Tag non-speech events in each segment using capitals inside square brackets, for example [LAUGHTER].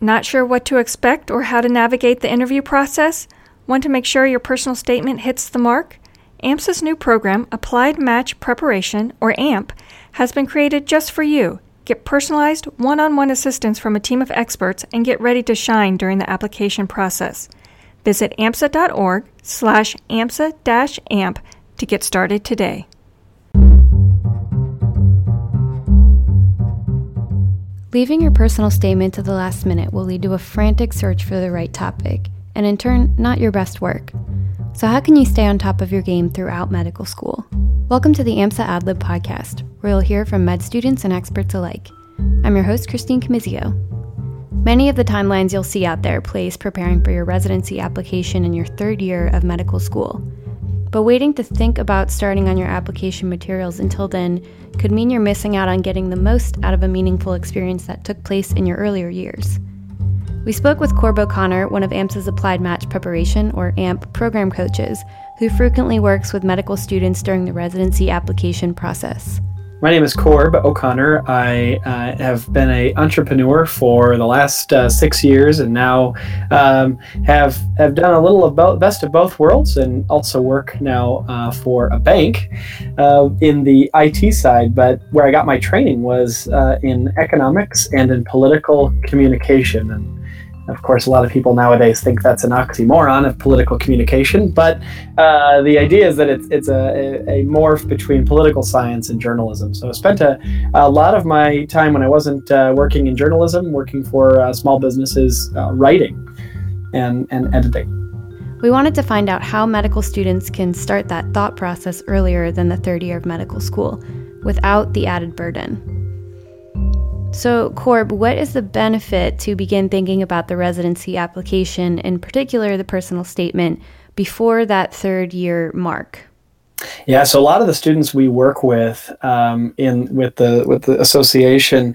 Not sure what to expect or how to navigate the interview process? Want to make sure your personal statement hits the mark? AMSA's new program, Applied Match Preparation, or AMP, has been created just for you. Get personalized, one on one assistance from a team of experts and get ready to shine during the application process. Visit amsa.org slash amsa amp to get started today. Leaving your personal statement to the last minute will lead to a frantic search for the right topic, and in turn, not your best work. So, how can you stay on top of your game throughout medical school? Welcome to the AMSA AdLib podcast, where you'll hear from med students and experts alike. I'm your host, Christine Camizio. Many of the timelines you'll see out there place preparing for your residency application in your third year of medical school. But waiting to think about starting on your application materials until then could mean you're missing out on getting the most out of a meaningful experience that took place in your earlier years. We spoke with Corb O'Connor, one of AMSA's Applied Match Preparation, or AMP, program coaches, who frequently works with medical students during the residency application process. My name is Corb O'Connor. I uh, have been an entrepreneur for the last uh, six years, and now um, have have done a little of bo- best of both worlds, and also work now uh, for a bank uh, in the IT side. But where I got my training was uh, in economics and in political communication, and of course, a lot of people nowadays think that's an oxymoron of political communication, but uh, the idea is that it's, it's a, a, morph between political science and journalism. So I spent a, a lot of my time when I wasn't uh, working in journalism, working for uh, small businesses, uh, writing and, and editing. We wanted to find out how medical students can start that thought process earlier than the third year of medical school without the added burden. So, Corb, what is the benefit to begin thinking about the residency application, in particular the personal statement, before that third year mark? Yeah, so a lot of the students we work with um, in with the with the association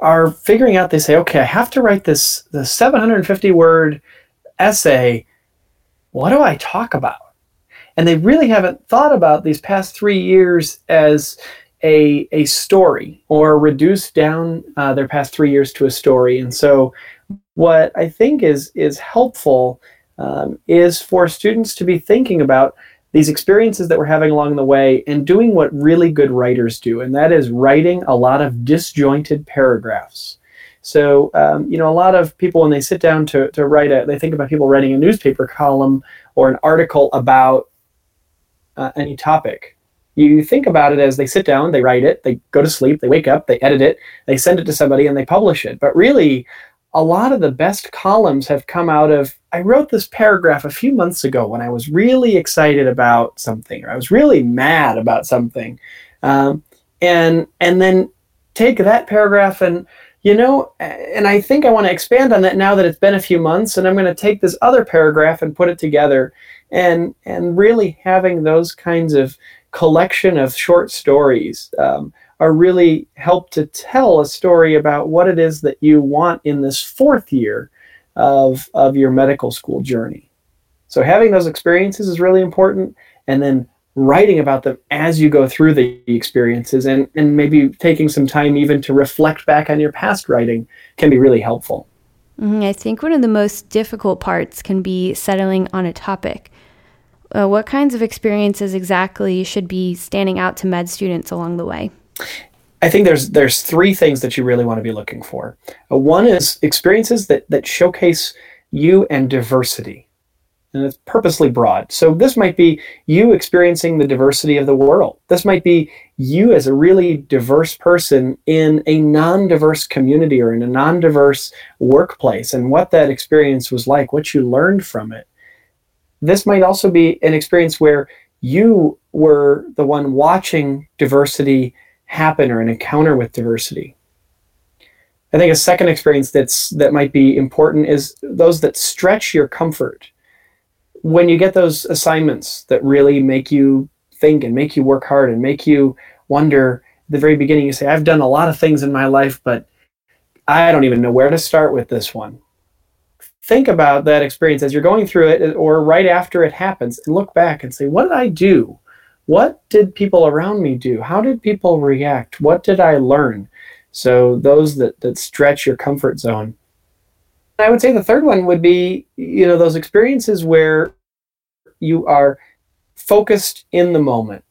are figuring out. They say, okay, I have to write this the 750 word essay. What do I talk about? And they really haven't thought about these past three years as a, a story or reduce down uh, their past three years to a story. And so, what I think is is helpful um, is for students to be thinking about these experiences that we're having along the way and doing what really good writers do, and that is writing a lot of disjointed paragraphs. So, um, you know, a lot of people when they sit down to, to write it, they think about people writing a newspaper column or an article about uh, any topic you think about it as they sit down, they write it, they go to sleep, they wake up, they edit it, they send it to somebody, and they publish it. But really, a lot of the best columns have come out of I wrote this paragraph a few months ago when I was really excited about something, or I was really mad about something, um, and and then take that paragraph and you know, and I think I want to expand on that now that it's been a few months, and I'm going to take this other paragraph and put it together, and and really having those kinds of collection of short stories um, are really help to tell a story about what it is that you want in this fourth year of, of your medical school journey. So having those experiences is really important and then writing about them as you go through the experiences and, and maybe taking some time even to reflect back on your past writing can be really helpful. Mm-hmm. I think one of the most difficult parts can be settling on a topic. Uh, what kinds of experiences exactly should be standing out to med students along the way? I think there's there's three things that you really want to be looking for. Uh, one is experiences that that showcase you and diversity, and it's purposely broad. So this might be you experiencing the diversity of the world. This might be you as a really diverse person in a non-diverse community or in a non-diverse workplace, and what that experience was like, what you learned from it this might also be an experience where you were the one watching diversity happen or an encounter with diversity. I think a second experience that's that might be important is those that stretch your comfort. When you get those assignments that really make you think and make you work hard and make you wonder at the very beginning you say I've done a lot of things in my life but I don't even know where to start with this one think about that experience as you're going through it or right after it happens and look back and say, what did I do? What did people around me do? How did people react? What did I learn? So those that, that stretch your comfort zone. I would say the third one would be, you know, those experiences where you are focused in the moment,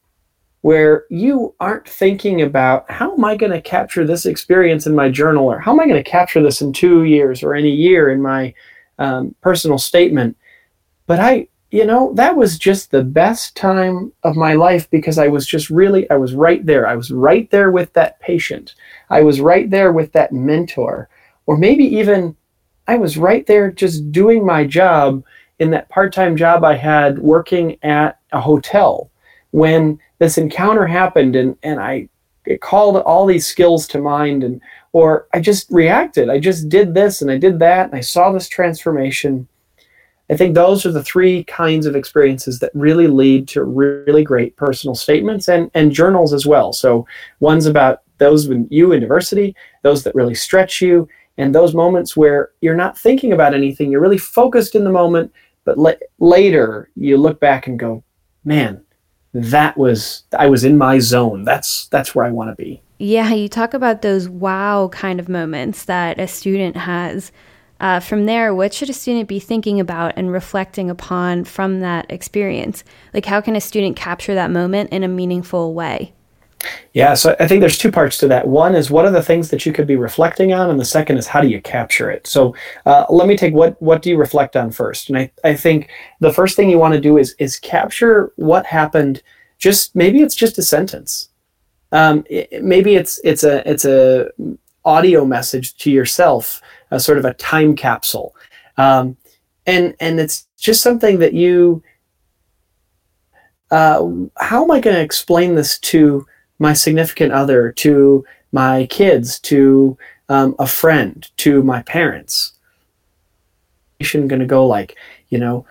where you aren't thinking about how am I going to capture this experience in my journal or how am I going to capture this in two years or in a year in my um, personal statement. But I, you know, that was just the best time of my life because I was just really, I was right there. I was right there with that patient. I was right there with that mentor. Or maybe even I was right there just doing my job in that part time job I had working at a hotel when this encounter happened and, and I it called all these skills to mind and or I just reacted. I just did this and I did that and I saw this transformation. I think those are the three kinds of experiences that really lead to really great personal statements and, and journals as well. So one's about those with you in diversity, those that really stretch you, and those moments where you're not thinking about anything, you're really focused in the moment, but le- later you look back and go, man, that was I was in my zone. That's that's where I want to be. Yeah, you talk about those wow kind of moments that a student has. Uh, from there, what should a student be thinking about and reflecting upon from that experience? Like, how can a student capture that moment in a meaningful way? Yeah, so I think there's two parts to that. One is what are the things that you could be reflecting on, and the second is how do you capture it. So uh, let me take what what do you reflect on first, and I, I think the first thing you want to do is is capture what happened. Just maybe it's just a sentence. Um, it, maybe it's it's a it's a audio message to yourself, a sort of a time capsule, um, and and it's just something that you. Uh, how am I going to explain this to? my significant other, to my kids, to um, a friend, to my parents. Going to go like, you know,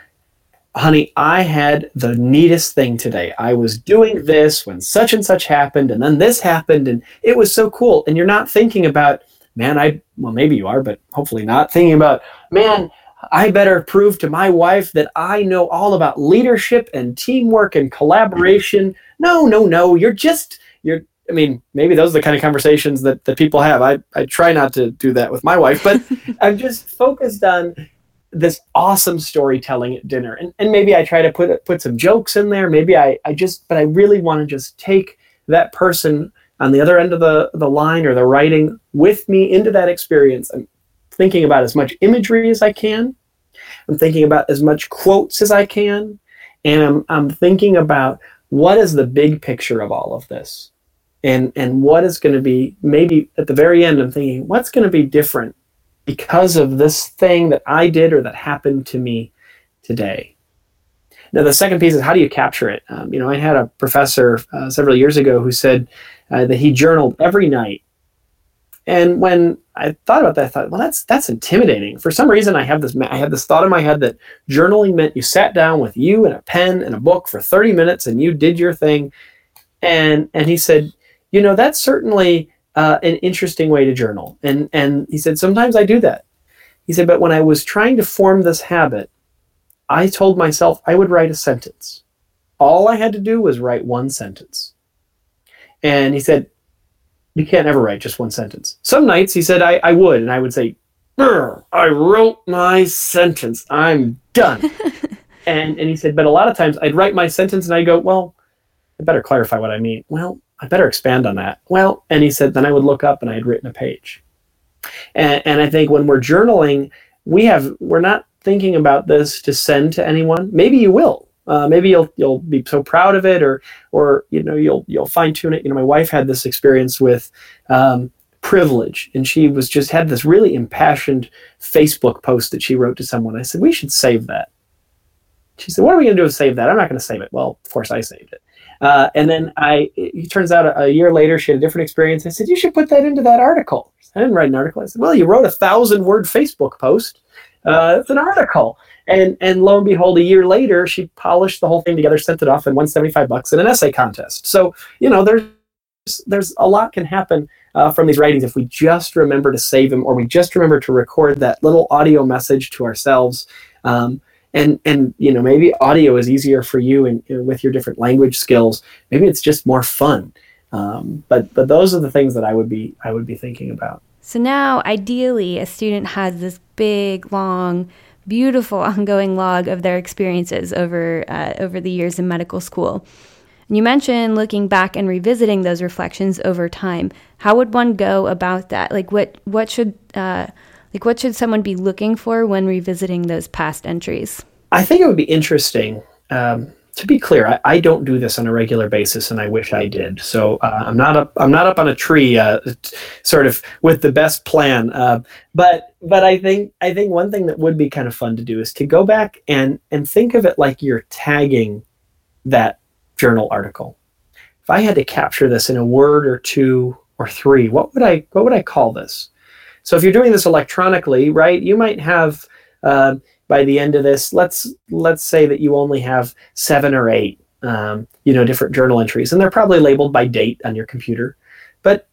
honey, I had the neatest thing today. I was doing this when such and such happened, and then this happened, and it was so cool. And you're not thinking about, man, I, well, maybe you are, but hopefully not thinking about, man, I better prove to my wife that I know all about leadership and teamwork and collaboration. No, no, no. You're just you're I mean, maybe those are the kind of conversations that, that people have. I, I try not to do that with my wife, but [LAUGHS] I'm just focused on this awesome storytelling at dinner. And, and maybe I try to put put some jokes in there. Maybe I, I just but I really want to just take that person on the other end of the, the line or the writing with me into that experience. I'm thinking about as much imagery as I can. I'm thinking about as much quotes as I can. And I'm, I'm thinking about what is the big picture of all of this? And, and what is going to be, maybe at the very end, I'm thinking, what's going to be different because of this thing that I did or that happened to me today? Now, the second piece is how do you capture it? Um, you know, I had a professor uh, several years ago who said uh, that he journaled every night and when I thought about that, I thought, well, that's that's intimidating. For some reason, I have this I had this thought in my head that journaling meant you sat down with you and a pen and a book for 30 minutes and you did your thing. And and he said, you know, that's certainly uh, an interesting way to journal. And and he said, sometimes I do that. He said, but when I was trying to form this habit, I told myself I would write a sentence. All I had to do was write one sentence. And he said, you can't ever write just one sentence. Some nights he said I, I would, and I would say, I wrote my sentence. I'm done. [LAUGHS] and and he said, but a lot of times I'd write my sentence and I'd go, well, I better clarify what I mean. Well, I better expand on that. Well, and he said, then I would look up and I had written a page. And, and I think when we're journaling, we have we're not thinking about this to send to anyone. Maybe you will. Uh, maybe you'll you'll be so proud of it, or or you know you'll you'll fine tune it. You know, my wife had this experience with um, privilege, and she was just had this really impassioned Facebook post that she wrote to someone. I said we should save that. She said, "What are we going to do to save that?" I'm not going to save it. Well, of course I saved it. Uh, and then I, it turns out a, a, year later, she had a different experience. I said, you should put that into that article. I didn't write an article. I said, well, you wrote a thousand word Facebook post. Uh, it's an article. And and lo and behold, a year later, she polished the whole thing together, sent it off, and won 75 bucks in an essay contest. So you know, there's there's a lot can happen uh, from these writings if we just remember to save them, or we just remember to record that little audio message to ourselves. Um, and and you know maybe audio is easier for you and with your different language skills. Maybe it's just more fun. Um, but but those are the things that I would be I would be thinking about. So now, ideally, a student has this big, long, beautiful [LAUGHS] ongoing log of their experiences over uh, over the years in medical school. And you mentioned looking back and revisiting those reflections over time. How would one go about that? Like, what what should uh, like what should someone be looking for when revisiting those past entries? I think it would be interesting. Um, to be clear, I, I, don't do this on a regular basis, and I wish I did. So uh, I'm not up. I'm not up on a tree, uh, sort of with the best plan. Uh, but but I think I think one thing that would be kind of fun to do is to go back and and think of it like you're tagging that journal article. If I had to capture this in a word or two or three, what would I what would I call this? So if you're doing this electronically, right, you might have uh, by the end of this, let's let's say that you only have seven or eight, um, you know, different journal entries, and they're probably labeled by date on your computer. But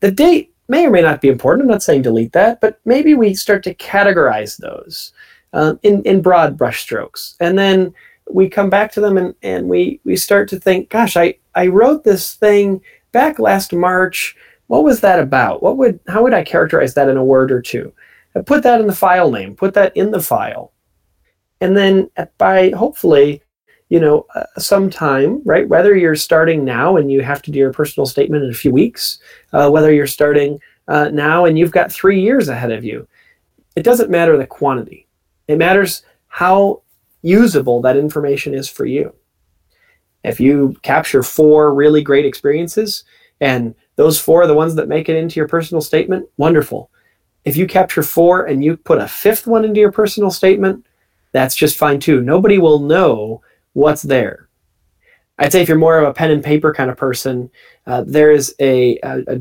the date may or may not be important. I'm not saying delete that, but maybe we start to categorize those uh, in in broad brushstrokes, and then we come back to them and, and we we start to think, gosh, I I wrote this thing back last March. What was that about? What would how would I characterize that in a word or two? put that in the file name, put that in the file. And then by hopefully, you know, uh, sometime, right, whether you're starting now and you have to do your personal statement in a few weeks, uh, whether you're starting uh, now and you've got three years ahead of you, it doesn't matter the quantity. It matters how usable that information is for you. If you capture four really great experiences and those four are the ones that make it into your personal statement, wonderful if you capture four and you put a fifth one into your personal statement, that's just fine too. Nobody will know what's there. I'd say if you're more of a pen and paper kind of person, uh, there is a, a, a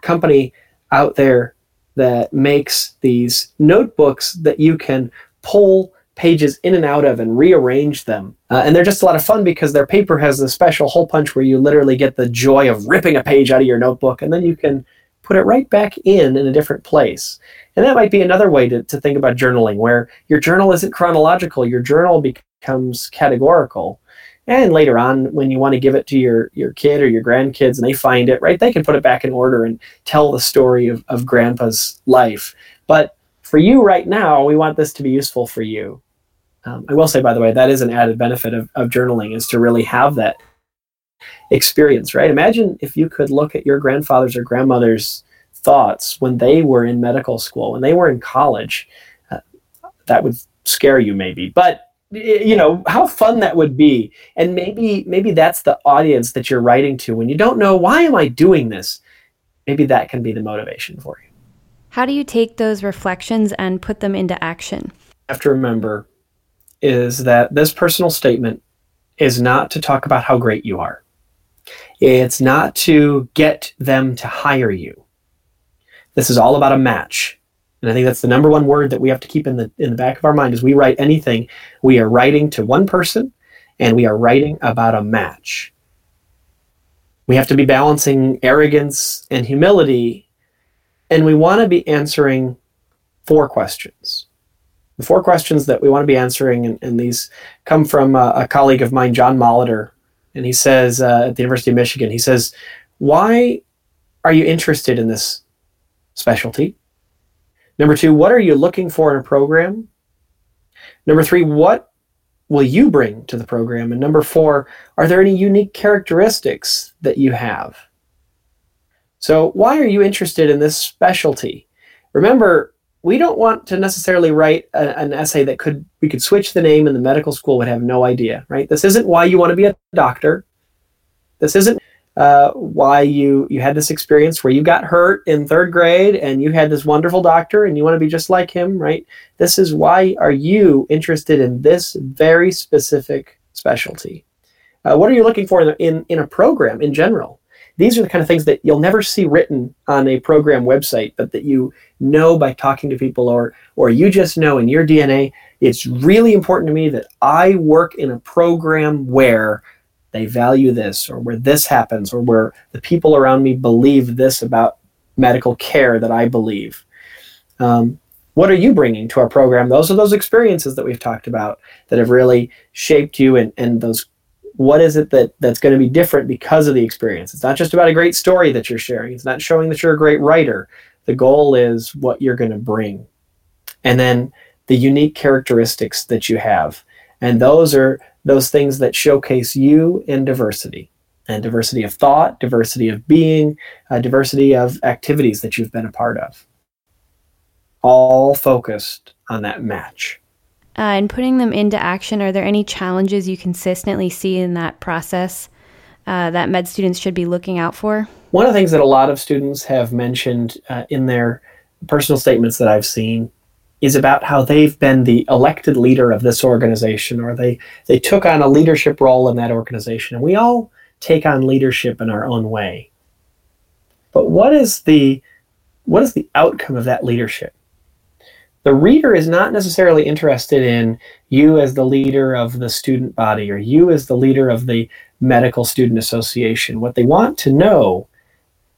company out there that makes these notebooks that you can pull pages in and out of and rearrange them. Uh, and they're just a lot of fun because their paper has a special hole punch where you literally get the joy of ripping a page out of your notebook and then you can put it right back in in a different place. And that might be another way to, to think about journaling, where your journal isn't chronological, your journal becomes categorical. And later on, when you want to give it to your, your kid or your grandkids and they find it, right, they can put it back in order and tell the story of, of grandpa's life. But for you right now, we want this to be useful for you. Um, I will say, by the way, that is an added benefit of, of journaling is to really have that experience, right? Imagine if you could look at your grandfather's or grandmother's thoughts when they were in medical school, when they were in college. Uh, that would scare you, maybe. But you know how fun that would be and maybe maybe that's the audience that you're writing to when you don't know why am i doing this maybe that can be the motivation for you how do you take those reflections and put them into action you have to remember is that this personal statement is not to talk about how great you are it's not to get them to hire you. This is all about a match. And I think that's the number one word that we have to keep in the in the back of our mind as we write anything. We are writing to one person and we are writing about a match. We have to be balancing arrogance and humility, and we want to be answering four questions. The four questions that we want to be answering, and, and these come from a, a colleague of mine, John Molitor, and he says uh, at the University of Michigan, he says, "Why are you interested in this specialty?" Number two, what are you looking for in a program? Number three, what will you bring to the program? And number four, are there any unique characteristics that you have? So, why are you interested in this specialty? Remember, we don't want to necessarily write a, an essay that could we could switch the name and the medical school would have no idea right? This isn't why you want to be a doctor. This isn't uh, why you you had this experience where you got hurt in third grade and you had this wonderful doctor and you want to be just like him right? This is why are you interested in this very specific specialty? Uh, what are you looking for in, in in a program in general these are the kind of things that you'll never see written on a program website, but that you know by talking to people or or you just know in your DNA. It's really important to me that I work in a program where they value this or where this happens or where the people around me believe this about medical care that I believe. Um, what are you bringing to our program? Those are those experiences that we've talked about that have really shaped you and, and those what is it that that's going to be different because of the experience it's not just about a great story that you're sharing it's not showing that you're a great writer The goal is what you're going to bring. And then the unique characteristics that you have. And those are those things that showcase you in diversity and diversity of thought, diversity of being, uh, diversity of activities that you've been a part of. All focused on that match. Uh, and putting them into action, are there any challenges you consistently see in that process uh, that med students should be looking out for? One of the things that a lot of students have mentioned uh, in their personal statements that I've seen is about how they've been the elected leader of this organization or they, they took on a leadership role in that organization. And we all take on leadership in our own way. But what is the what is the outcome of that leadership? The reader is not necessarily interested in you as the leader of the student body or you as the leader of the medical student association. What they want to know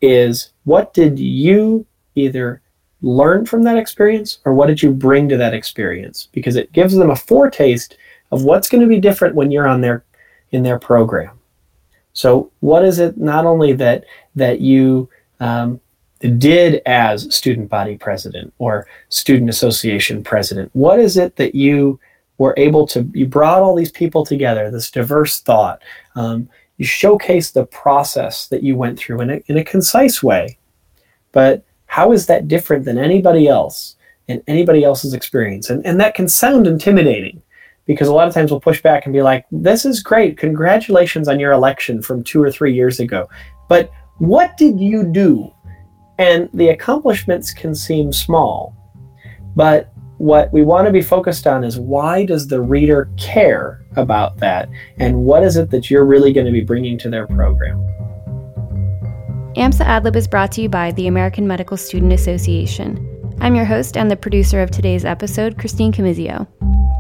is what did you either learn from that experience or what did you bring to that experience? Because it gives them a foretaste of what's going to be different when you're on their in their program. So, what is it not only that that you um, did as student body president or student association president? What is it that you were able to? You brought all these people together, this diverse thought. Um, you showcase the process that you went through in a, in a concise way, but how is that different than anybody else and anybody else's experience? And, and that can sound intimidating because a lot of times we'll push back and be like, this is great. Congratulations on your election from two or three years ago. But what did you do? And the accomplishments can seem small. But what we want to be focused on is why does the reader care about that? And what is it that you're really going to be bringing to their program? AMSA AdLib is brought to you by the American Medical Student Association. I'm your host and the producer of today's episode, Christine Camizio.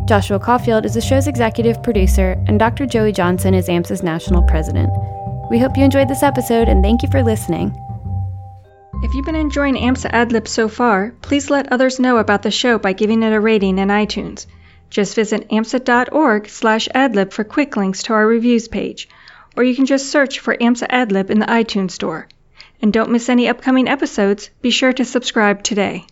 Joshua Caulfield is the show's executive producer, and Dr. Joey Johnson is AMSA's national president. We hope you enjoyed this episode and thank you for listening. If you've been enjoying AMSA AdLib so far, please let others know about the show by giving it a rating in iTunes. Just visit amsa.org slash adlib for quick links to our reviews page, or you can just search for AMSA AdLib in the iTunes store. And don't miss any upcoming episodes, be sure to subscribe today.